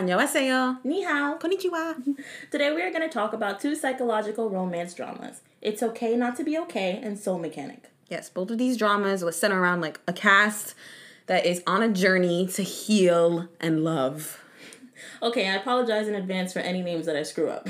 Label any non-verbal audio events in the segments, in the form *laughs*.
Hello. Hola. 안녕하세요. Ni hao. Konnichiwa. Today we are going to talk about two psychological romance dramas. It's Okay Not to Be Okay and Soul Mechanic. Yes, both of these dramas were centered around like a cast that is on a journey to heal and love. Okay, I apologize in advance for any names that I screw up.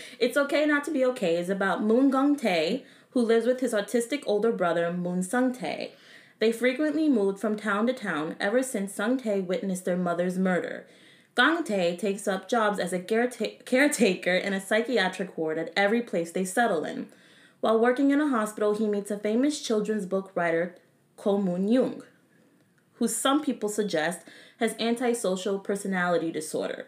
*laughs* it's Okay Not to Be Okay is about Moon Gong Tae, who lives with his autistic older brother Moon Sung Tae. They frequently moved from town to town ever since Sung Tae witnessed their mother's murder. Gong Tae takes up jobs as a careta- caretaker in a psychiatric ward at every place they settle in. While working in a hospital, he meets a famous children's book writer, Ko Moon Young, who some people suggest has antisocial personality disorder.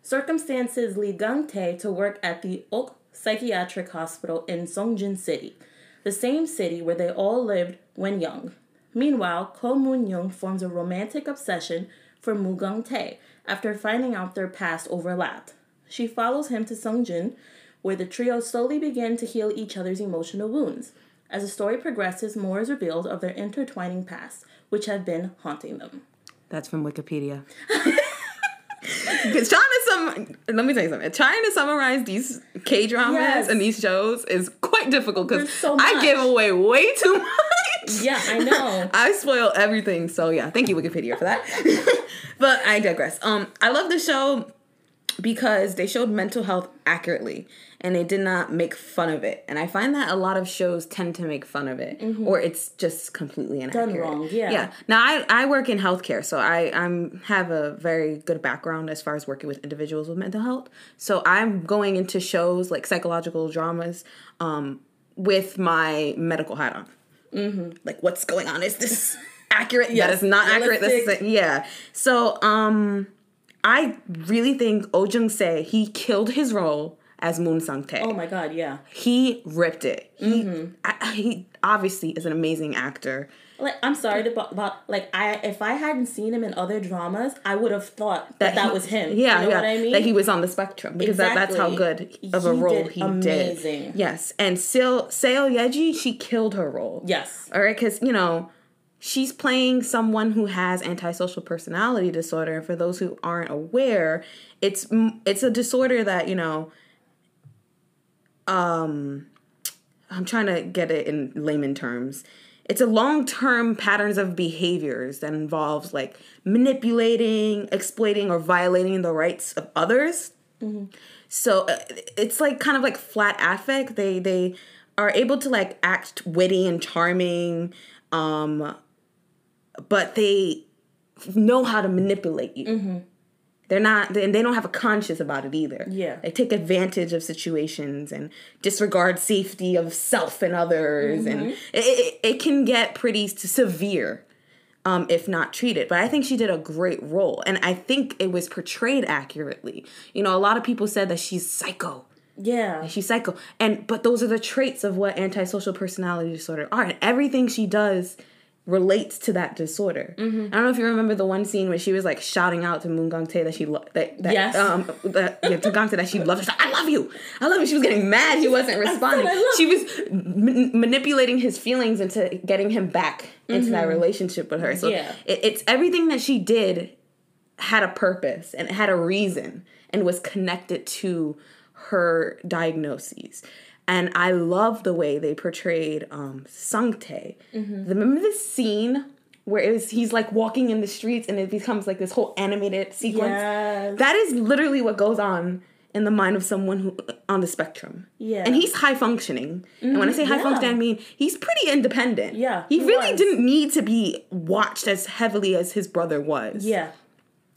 Circumstances lead Gang Tae to work at the Ok Psychiatric Hospital in Songjin City, the same city where they all lived when young. Meanwhile, Ko Moon Young forms a romantic obsession for Moon Gang Tae after finding out their past overlapped. She follows him to Songjin, where the trio slowly begin to heal each other's emotional wounds. As the story progresses, more is revealed of their intertwining past, which have been haunting them. That's from Wikipedia. Because trying to sum, let me tell you something. Trying to summarize these K dramas Yes. and these shows is quite difficult because so I give away way too much. Yeah, I know. *laughs* I spoil everything. So yeah, thank you Wikipedia for that. *laughs* but I digress. Um, I love the show because they showed mental health accurately and they did not make fun of it. And I find that a lot of shows tend to make fun of it or it's just completely inaccurate. wrong, yeah. Yeah. Now I, I work in healthcare, so I I'm have a very good background as far as working with individuals with mental health. So I'm going into shows like psychological dramas um, with my medical hat on like what's going on? Is this *laughs* accurate? That Yes, is not accurate. This is yeah. So um i really think oh jung se he killed his role as moon sang tae Oh my god, yeah. he ripped it he mm-hmm. I, he obviously is an amazing actor Like I'm sorry to, about like I if I hadn't seen him in other dramas, I would have thought that that, he- was him. Yeah, you know yeah. what I mean? That he was on the spectrum because that, that's how good of a He role did he amazing. did. Yes, and Seo Seo Yeji, she killed her role. yes. All right, because you know she's playing someone who has antisocial personality disorder. And for those who aren't aware, it's it's a disorder that you know. Um, I'm trying to get it in layman terms. It's a long term patterns of behaviors that involves like manipulating, exploiting, or violating the rights of others. So uh, it's like kind of like flat affect. They they are able to like act witty and charming, um, but they know how to manipulate you. They're not, and they don't have a conscience about it either. Yeah. they take advantage of situations and disregard safety of self and others, and it, it, it can get pretty severe um, if not treated. But I think she did a great role, and I think it was portrayed accurately. You know, a lot of people said that she's psycho. Yeah. She's psycho, and but those are the traits of what antisocial personality disorder are, and everything she does relates to that disorder. I don't know if you remember the one scene where she was like shouting out to Moon Gang Tae that she lo- that, that Yes. um that yeah, to Gang Tae that she loved her. Like, I love you, I love you. She was getting mad. He wasn't responding. She was m- manipulating his feelings into getting him back into that relationship with her. So Yeah. it, it's everything that she did had a purpose and it had a reason and was connected to her diagnoses. And I love the way they portrayed um, Sung Tae. Remember this scene where it was he's like walking in the streets and it becomes like this whole animated sequence? Yes. That is literally what goes on in the mind of someone who on the spectrum. Yeah. And he's high functioning. and when I say high yeah. functioning, I mean he's pretty independent. Yeah, He, he really was. didn't need to be watched as heavily as his brother was. Yeah.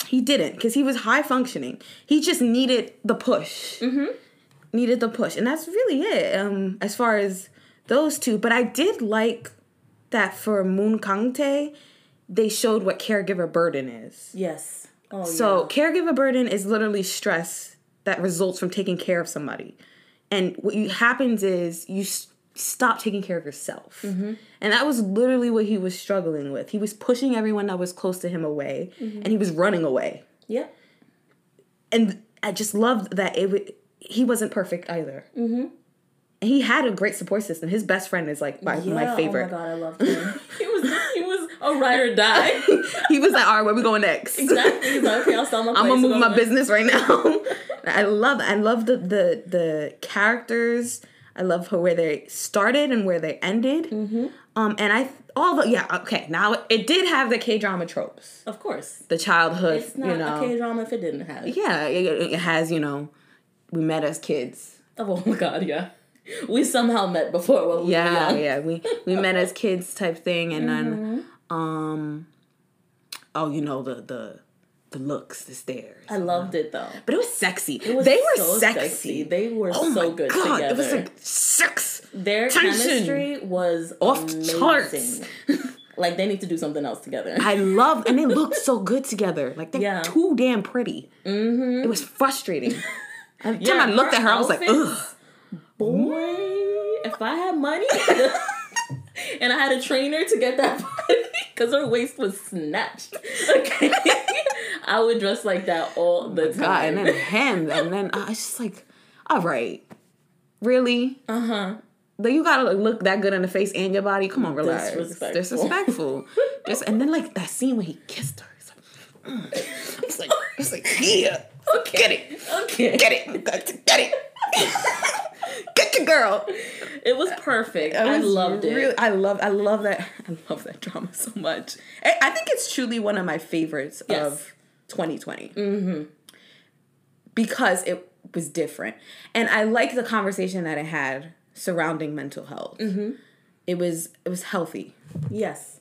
He didn't because he was high functioning. He just needed the push. Mm-hmm. Needed the push. And that's really it um, as far as those two. But I did like that for Moon Gang Tae, they showed what caregiver burden is. Yes. Oh So, caregiver burden is literally stress that results from taking care of somebody. And what you, happens is you stop taking care of yourself. And that was literally what he was struggling with. He was pushing everyone that was close to him away, and he was running away. yeah. And I just loved that it. w- He wasn't perfect either. Mm-hmm. He had a great support system. His best friend is like my, my favorite. Oh my god, I loved *laughs* him. he was he was A ride or die. *laughs* he was like, all right, where we going next? exactly. He's like, okay, I'll sell my. *laughs* I'm gonna move my business right now. I love I love the the the characters. I love how where they started and where they ended. Mm-hmm. Um, and I all the yeah okay now it did have the K drama tropes, Of course. the childhood. It's not you know, a K drama if it didn't have. yeah, it, it has you know, we met as kids. *laughs* Oh my god, yeah. We somehow met before when we Yeah, yeah, we we *laughs* met as kids type thing, and then Mm-hmm. um, oh you know the the the looks, the stares. I loved it though. but it was sexy. It was they were so sexy. They were Oh so good god, together. it was like sex. Their tension. chemistry was Off amazing. charts. *laughs* like they need to do something else together. I love, and they looked so good together. Like they're Yeah. too damn pretty. Mm-hmm. It was frustrating. Every time Yeah, I looked at her, I was like, ugh. Boy, if I had money *laughs* and I had a trainer to get that body because *laughs* her waist was snatched, *laughs* okay, I would dress like that all the Oh God, and then him, and then I was just like, all right, really? Uh huh. Like you gotta look that good in the face and your body. Come on, relax. Disrespectful. Disrespectful. Just and then like that scene when he kissed her. It's like, mm. it's like, yeah, Okay. get it, Okay. get it, get it, get your girl. It was perfect. I I was loved it. I love, I love that. I love that drama so much. I, I think it's truly one of my favorites Yes. of 2020 mm-hmm. because it was different, and I like the conversation that it had surrounding mental health. Mm-hmm. It was, it was healthy. Yes.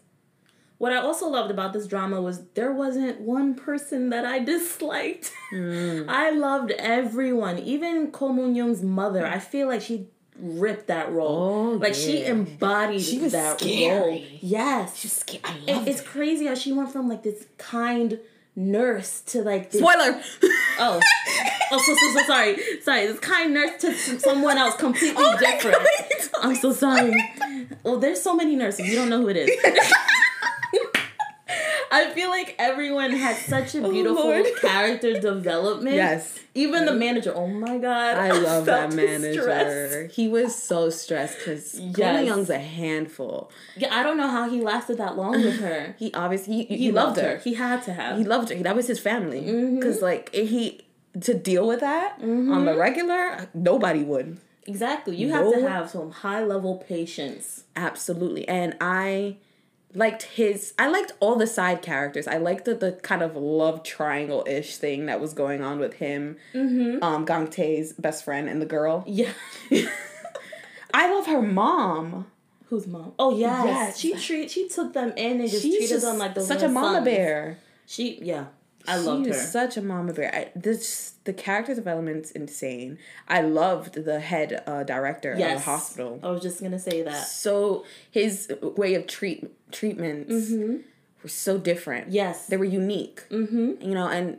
What I also loved about this drama was there wasn't one person that I *laughs* disliked. Mm. I loved everyone, even Ko Moon Young's mother. I feel like she ripped that role. Oh, like she embodied She was that scary. role. Yes. Just sca- I It- love it's crazy how she went from like this kind nurse to like this Spoiler. *laughs* Oh. Oh, so, so, so sorry. Sorry, this kind nurse to someone else completely Oh different. God. I'm so sorry. Well, there's so many nurses. You don't know who it is. *laughs* I feel like everyone had such a beautiful Oh, *laughs* character development. Yes. Even the manager. Oh my god. I *laughs* love that manager. He was so stressed because Yes. Young's a handful. Yeah, I don't know how he lasted that long with her. *laughs* He obviously he, He, loved her. He had to have. He loved her. That was his family. Mm-hmm. Because like he to deal with that on the regular, nobody would. exactly. You have to have some high level patience. Absolutely. And I liked his I liked all the side characters. I liked the, the kind of love triangle ish thing that was going on with him, Mm-hmm. um, Gang Tae's best friend and the girl. Yeah. *laughs* I love her mom. Whose mom? Oh yes. Yes. She treat she took them in and just She's treated just them like those such a mama sons. bear. She yeah. I She loved her. is such a mama bear. I, this the character development's insane. I loved the head uh, director of the hospital. I was just gonna say that. So his way of treat treatments were so different. Mm-hmm. Yes. they were unique. Mm-hmm. You know, and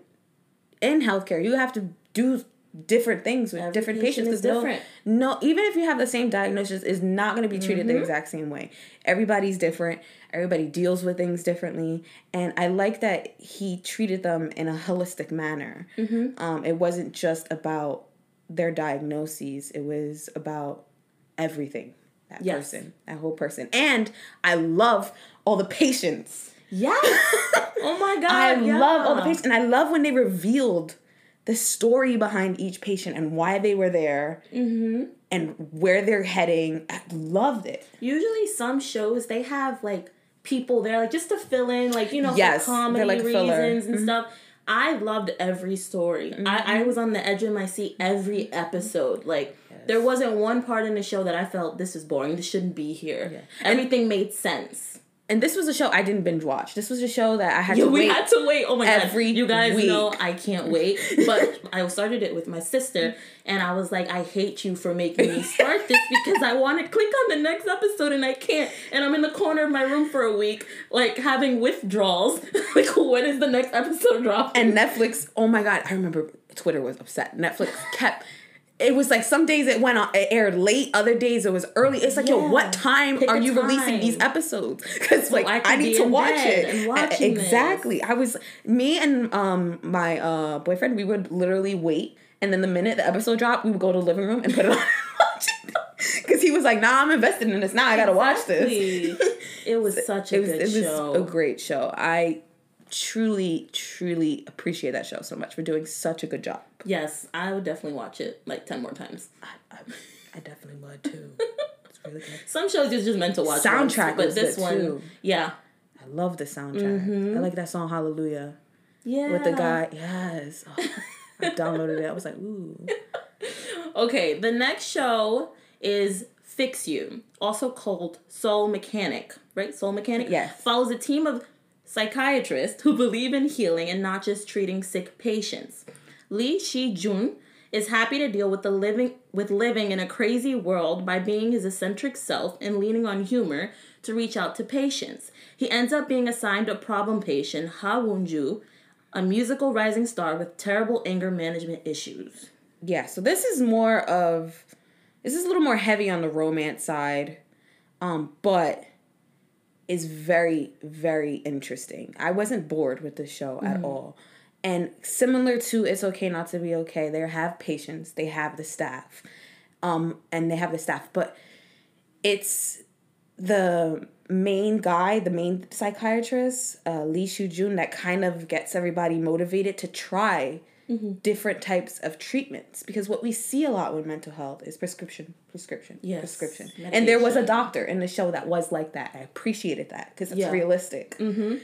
in healthcare, you have to do different things with Every different patient patients. is 'cause no- different. No, even if you have the same diagnosis, is not going to be treated Mm-hmm. the exact same way. Everybody's different. Everybody deals with things differently, and I like that he treated them in a holistic manner. Mm-hmm. Um, it wasn't just about their diagnoses; it was about everything. That Yes. person, that whole person, and I love all the patients. Yes. *laughs* oh my god. I yeah. love all the patients, and I love when they revealed the story behind each patient and why they were there Mm-hmm. and where they're heading. I loved it. Usually some shows they have like people there like just to fill in like you know Yes, for comedy like reasons and stuff. I loved every story. I, I was on the edge of my seat every episode. Like there wasn't one part in the show that I felt this is boring. This shouldn't be here. Everything made sense. And this was a show I didn't binge watch. This was a show that I had Yeah, to we wait. had to wait. Oh my every god! You guys week. know I can't wait. But *laughs* I started it with my sister, and I was like, I hate you for making me start this *laughs* because I want to click on the next episode and I can't. And I'm in the corner of my room for a week, like having withdrawals. *laughs* like, when is the next episode dropping? and Netflix, oh my god, I remember Twitter was upset. Netflix kept it was like some days it went on it aired late, other days it was early. It's like, yo, what time Pick are you releasing these episodes? Because like I I, need to watch it. watching this. exactly. I was me and um my uh boyfriend, we would literally wait and then the minute the episode dropped, we would go to the living room and put it on and *laughs* watch it. Because he was like, nah, I'm invested in this now. I gotta watch this. It was *laughs* such a it was, good it was show. a great show. I truly, truly appreciate that show so much for doing such a good job. yes, I would definitely watch it like ten more times. I, I, I definitely would too. It's really good. *laughs* Some shows you're just meant to watch. Soundtrack once, but this one, too. yeah, I love the soundtrack. I mm-hmm. like that song Hallelujah yeah. with the guy. Yes. Oh, I *laughs* downloaded it. I was like, ooh. *laughs* Okay, the next show is Fix You, also called Soul Mechanic, right? Soul Mechanic? Yes. Follows a team of psychiatrists who believe in healing and not just treating sick patients. Lee Shi Jun is happy to deal with the living with living in a crazy world by being his eccentric self and leaning on humor to reach out to patients. He ends up being assigned a problem patient, Ha Wonju, a musical rising star with terrible anger management issues. Yeah, so this is more of this is a little more heavy on the romance side, um, but is very very interesting. I wasn't bored with the show at all, and similar to "It's Okay Not to Be Okay," they have patients, they have the staff, um, and they have the staff, but it's the main guy, the main psychiatrist, uh, Lee Shi Jun, that kind of gets everybody motivated to try different types of treatments because what we see a lot with mental health is prescription, prescription, Yes, prescription. And there was a doctor in the show that was like that. I appreciated that because it's Yeah. realistic. Mm-hmm.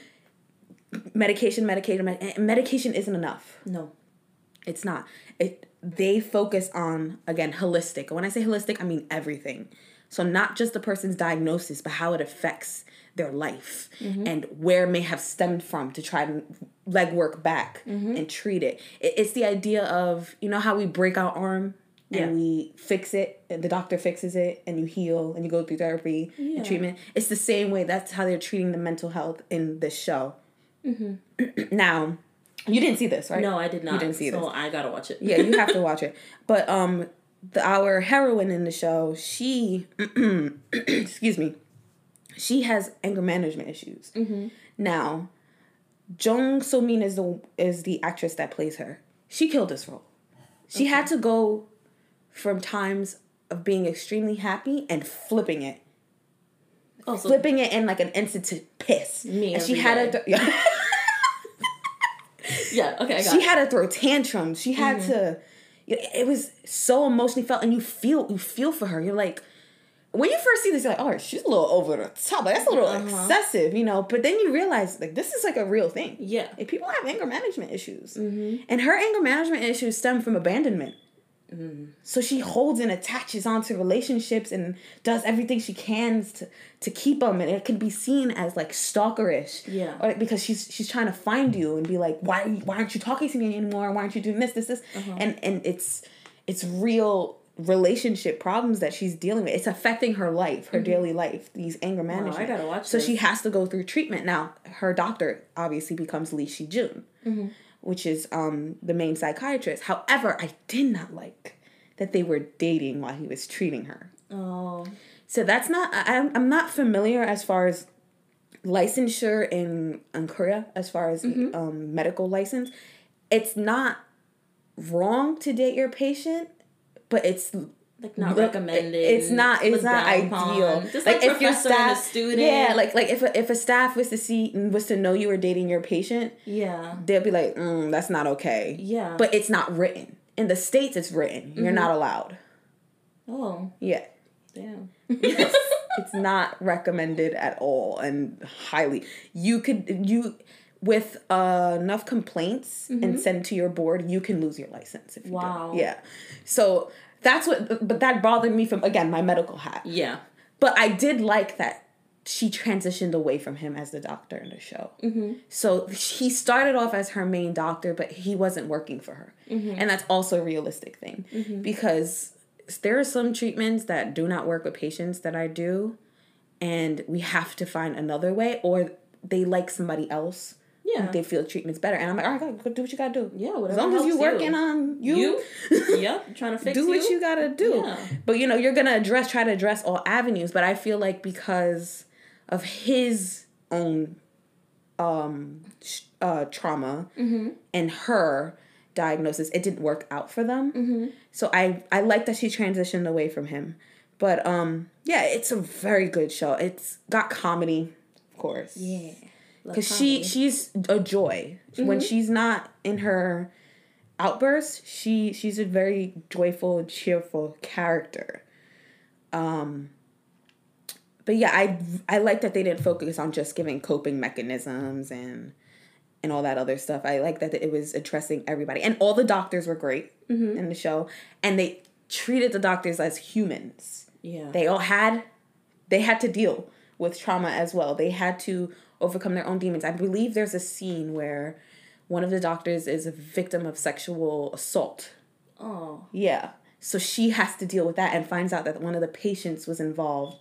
Medication, medication, med- medication isn't enough. No. It's not. It they focus on again holistic. When I say holistic, I mean everything. So not just the person's diagnosis, but how it affects their life mm-hmm. and where it may have stemmed from to try to leg work back mm-hmm. and treat it. it. It's the idea of you know how we break our arm Yeah. and we fix it, and the doctor fixes it, and you heal and you go through therapy Yeah. and treatment. It's the same way. That's how they're treating the mental health in this show. Mm-hmm. *clears throat* now, you didn't see this, right? No, I did not. You didn't see so this I gotta watch it. yeah, you have to *laughs* watch it. But um, the our heroine in the show, she, *clears throat* excuse me, she has anger management issues. Now, Jung So Min is the is the actress that plays her. She killed this role. She had to go from times of being extremely happy and flipping it, Oh, so flipping it in like an instant to piss. Me and she every had day. to. Yeah. *laughs* yeah, okay, I got she it. had to throw tantrums. She had Mm-hmm. to. It was so emotionally felt, and you feel you feel for her. You're like, when you first see this, you're like, oh, she's a little over the top. Like that's a little Uh-huh. excessive, you know. But then you realize like this is like a real thing. Yeah. Like, people have anger management issues, Mm-hmm. and her anger management issues stem from abandonment. Mm-hmm. So she holds and attaches onto relationships and does everything she can to to keep them, and it can be seen as like stalkerish. Yeah. Or like, because she's she's trying to find you and be like, why why aren't you talking to me anymore? Why aren't you doing this this this? Uh-huh. And and it's it's real relationship problems that she's dealing with. It's affecting her life, her daily life. These anger management. Mm-hmm. gotta watch So she has to go through treatment now. Her doctor obviously becomes Lee Shi Jun, Mm-hmm. which is um the main psychiatrist. However, I did not like that they were dating while he was treating her. Oh, So that's not. I, I'm I'm not familiar as far as licensure in in Korea as far as Mm-hmm. um, medical license. It's not wrong to date your patient, but it's like not look- recommended. It's not. It's not ideal. Just like, professor and a student. yeah, like like if a, if a staff was to see was to know you were dating your patient, yeah, they'll be like, mm, "That's not okay." yeah. But it's not written in the states. It's written. You're not allowed. oh, Yeah. damn. *laughs* *laughs* it's not recommended at all and highly you could you with uh, enough complaints and send to your board you can lose your license if you don't. Wow. yeah. So that's what but that bothered me from again my medical hat. Yeah, but i did like that she transitioned away from him as the doctor in the show. Mm-hmm. so he started off as her main doctor but he wasn't working for her. And that's also a realistic thing because there are some treatments that do not work with patients that i do and we have to find another way or they like somebody else yeah. they feel treatment's better and i'm like all right go do what you gotta do Yeah, as long as you helps working you. on you, you, *laughs* yep, trying to fix it. do what you gotta do. Yeah. But you know, you're gonna address, try to address all avenues. But I feel like because of his own um uh trauma Mm-hmm. and her diagnosis, it didn't work out for them. Mm-hmm. So I I like that she transitioned away from him. But um, yeah, it's a very good show. It's got comedy, of course. Yeah. Because she she's a joy. When she's not in her outbursts she she's a very joyful cheerful character. Um but yeah i i like that they didn't focus on just giving coping mechanisms and and all that other stuff. I like that it was addressing everybody. And all the doctors were great in the show. And they treated the doctors as humans. Yeah. they all had they had to deal with trauma as well. They had to overcome their own demons i believe there's a scene where one of the doctors is a victim of sexual assault oh. yeah so she has to deal with that and finds out that one of the patients was involved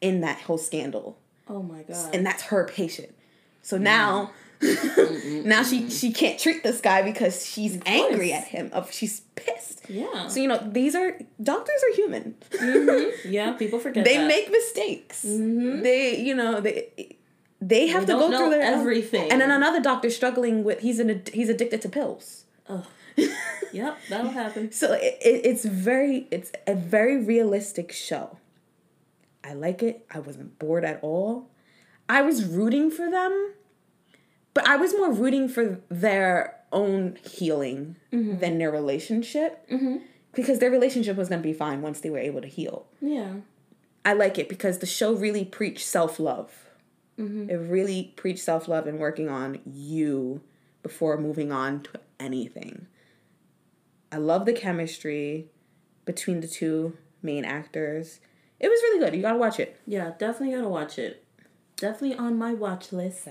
in that whole scandal Oh my god. and that's her patient so mm. now *laughs* now she she can't treat this guy because she's angry at him of she's pissed yeah. so you know these are doctors are human mm-hmm. *laughs* yeah. People forget they that. make mistakes. Mm-hmm. They, you know, they they have They to go through their own- everything. And then another doctor struggling with he's an he's addicted to pills. Ugh. *laughs* Yep. That'll happen. So it, it, it's very it's a very realistic show. I like it. I wasn't bored at all. I was rooting for them, but I was more rooting for their own healing mm-hmm. than their relationship. Mm-hmm. Because their relationship was going to be fine once they were able to heal. Yeah. I like it because the show really preached self love. Mm-hmm. It really preached self love and working on you before moving on to anything. I love the chemistry between the two main actors. It was really good. You gotta watch it. Yeah. Definitely gotta watch it. Definitely on my watch list.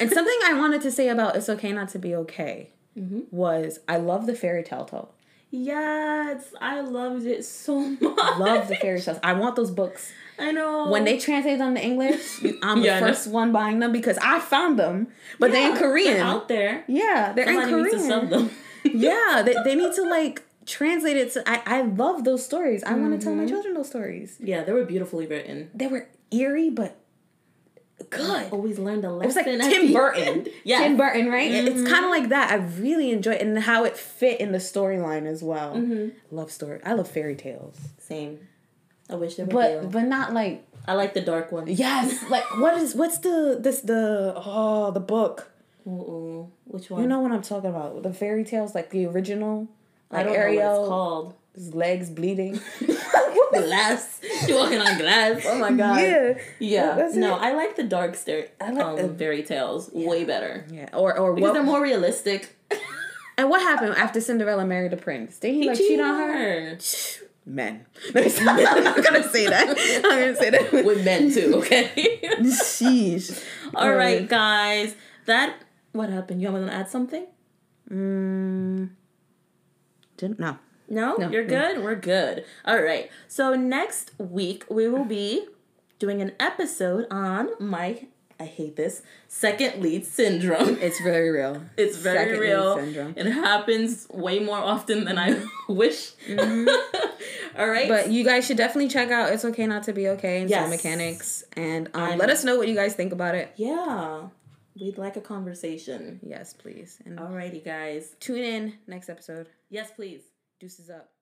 and something I wanted to say about It's Okay Not to Be Okay Mm-hmm. was I love the fairy tale tale. Yes, I loved it so much. *laughs* Love the fairy tales. I want those books. I know. When they translate them to English, I'm Yeah, the first one buying them because I found them. But they're in Korean. they're out there. Yeah, they're Somebody in needs Korean. to sub them. *laughs* yeah, they, they need to like translate it to. I, I love those stories. I want to tell my Mm-hmm. children those stories. yeah, they were beautifully written. They were eerie, but good. Always learned a lesson. It was like at Tim Burton. *laughs* Yeah. Tim Burton, right? It- It's kind of like that. I really enjoy it and how it fit in the storyline as well. Mm-hmm. Love story. I love fairy tales, Same. I wish they were but real. but not like I like the dark ones. yes. *laughs* like what is what's the this the oh the book? Ooh, which one? You know what I'm talking about? The fairy tales, like the original. Like I don't know what Ariel, it's called. His legs bleeding. *laughs* *laughs* Glass. She walking on glass. Oh my god. Yeah. Yeah. That's no, it. I like the dark stare I like um, the- fairy tales way better. Yeah. Or or Because what? they're more realistic. *laughs* and what happened after Cinderella married the prince? Did he, like cheat on her? Men. I'm not gonna say that. I'm gonna say that. With men too, okay? Sheesh. All right, guys. That what happened? You want to add something? Mm, didn't no. No, No, you're no. good. We're good. All right. So next week we will be doing an episode on my I hate this second lead syndrome. It's very real. *laughs* It's very Second lead real. syndrome. It happens way more often than I *laughs* wish. *laughs* All right. But you guys should definitely check out "It's Okay Not to Be Okay" and Soul Yes. Mechanics, and um, let us know what you guys think about it. yeah, we'd like a conversation. Yes, please. And Alrighty, guys. tune in next episode. Yes, please. Deuces up.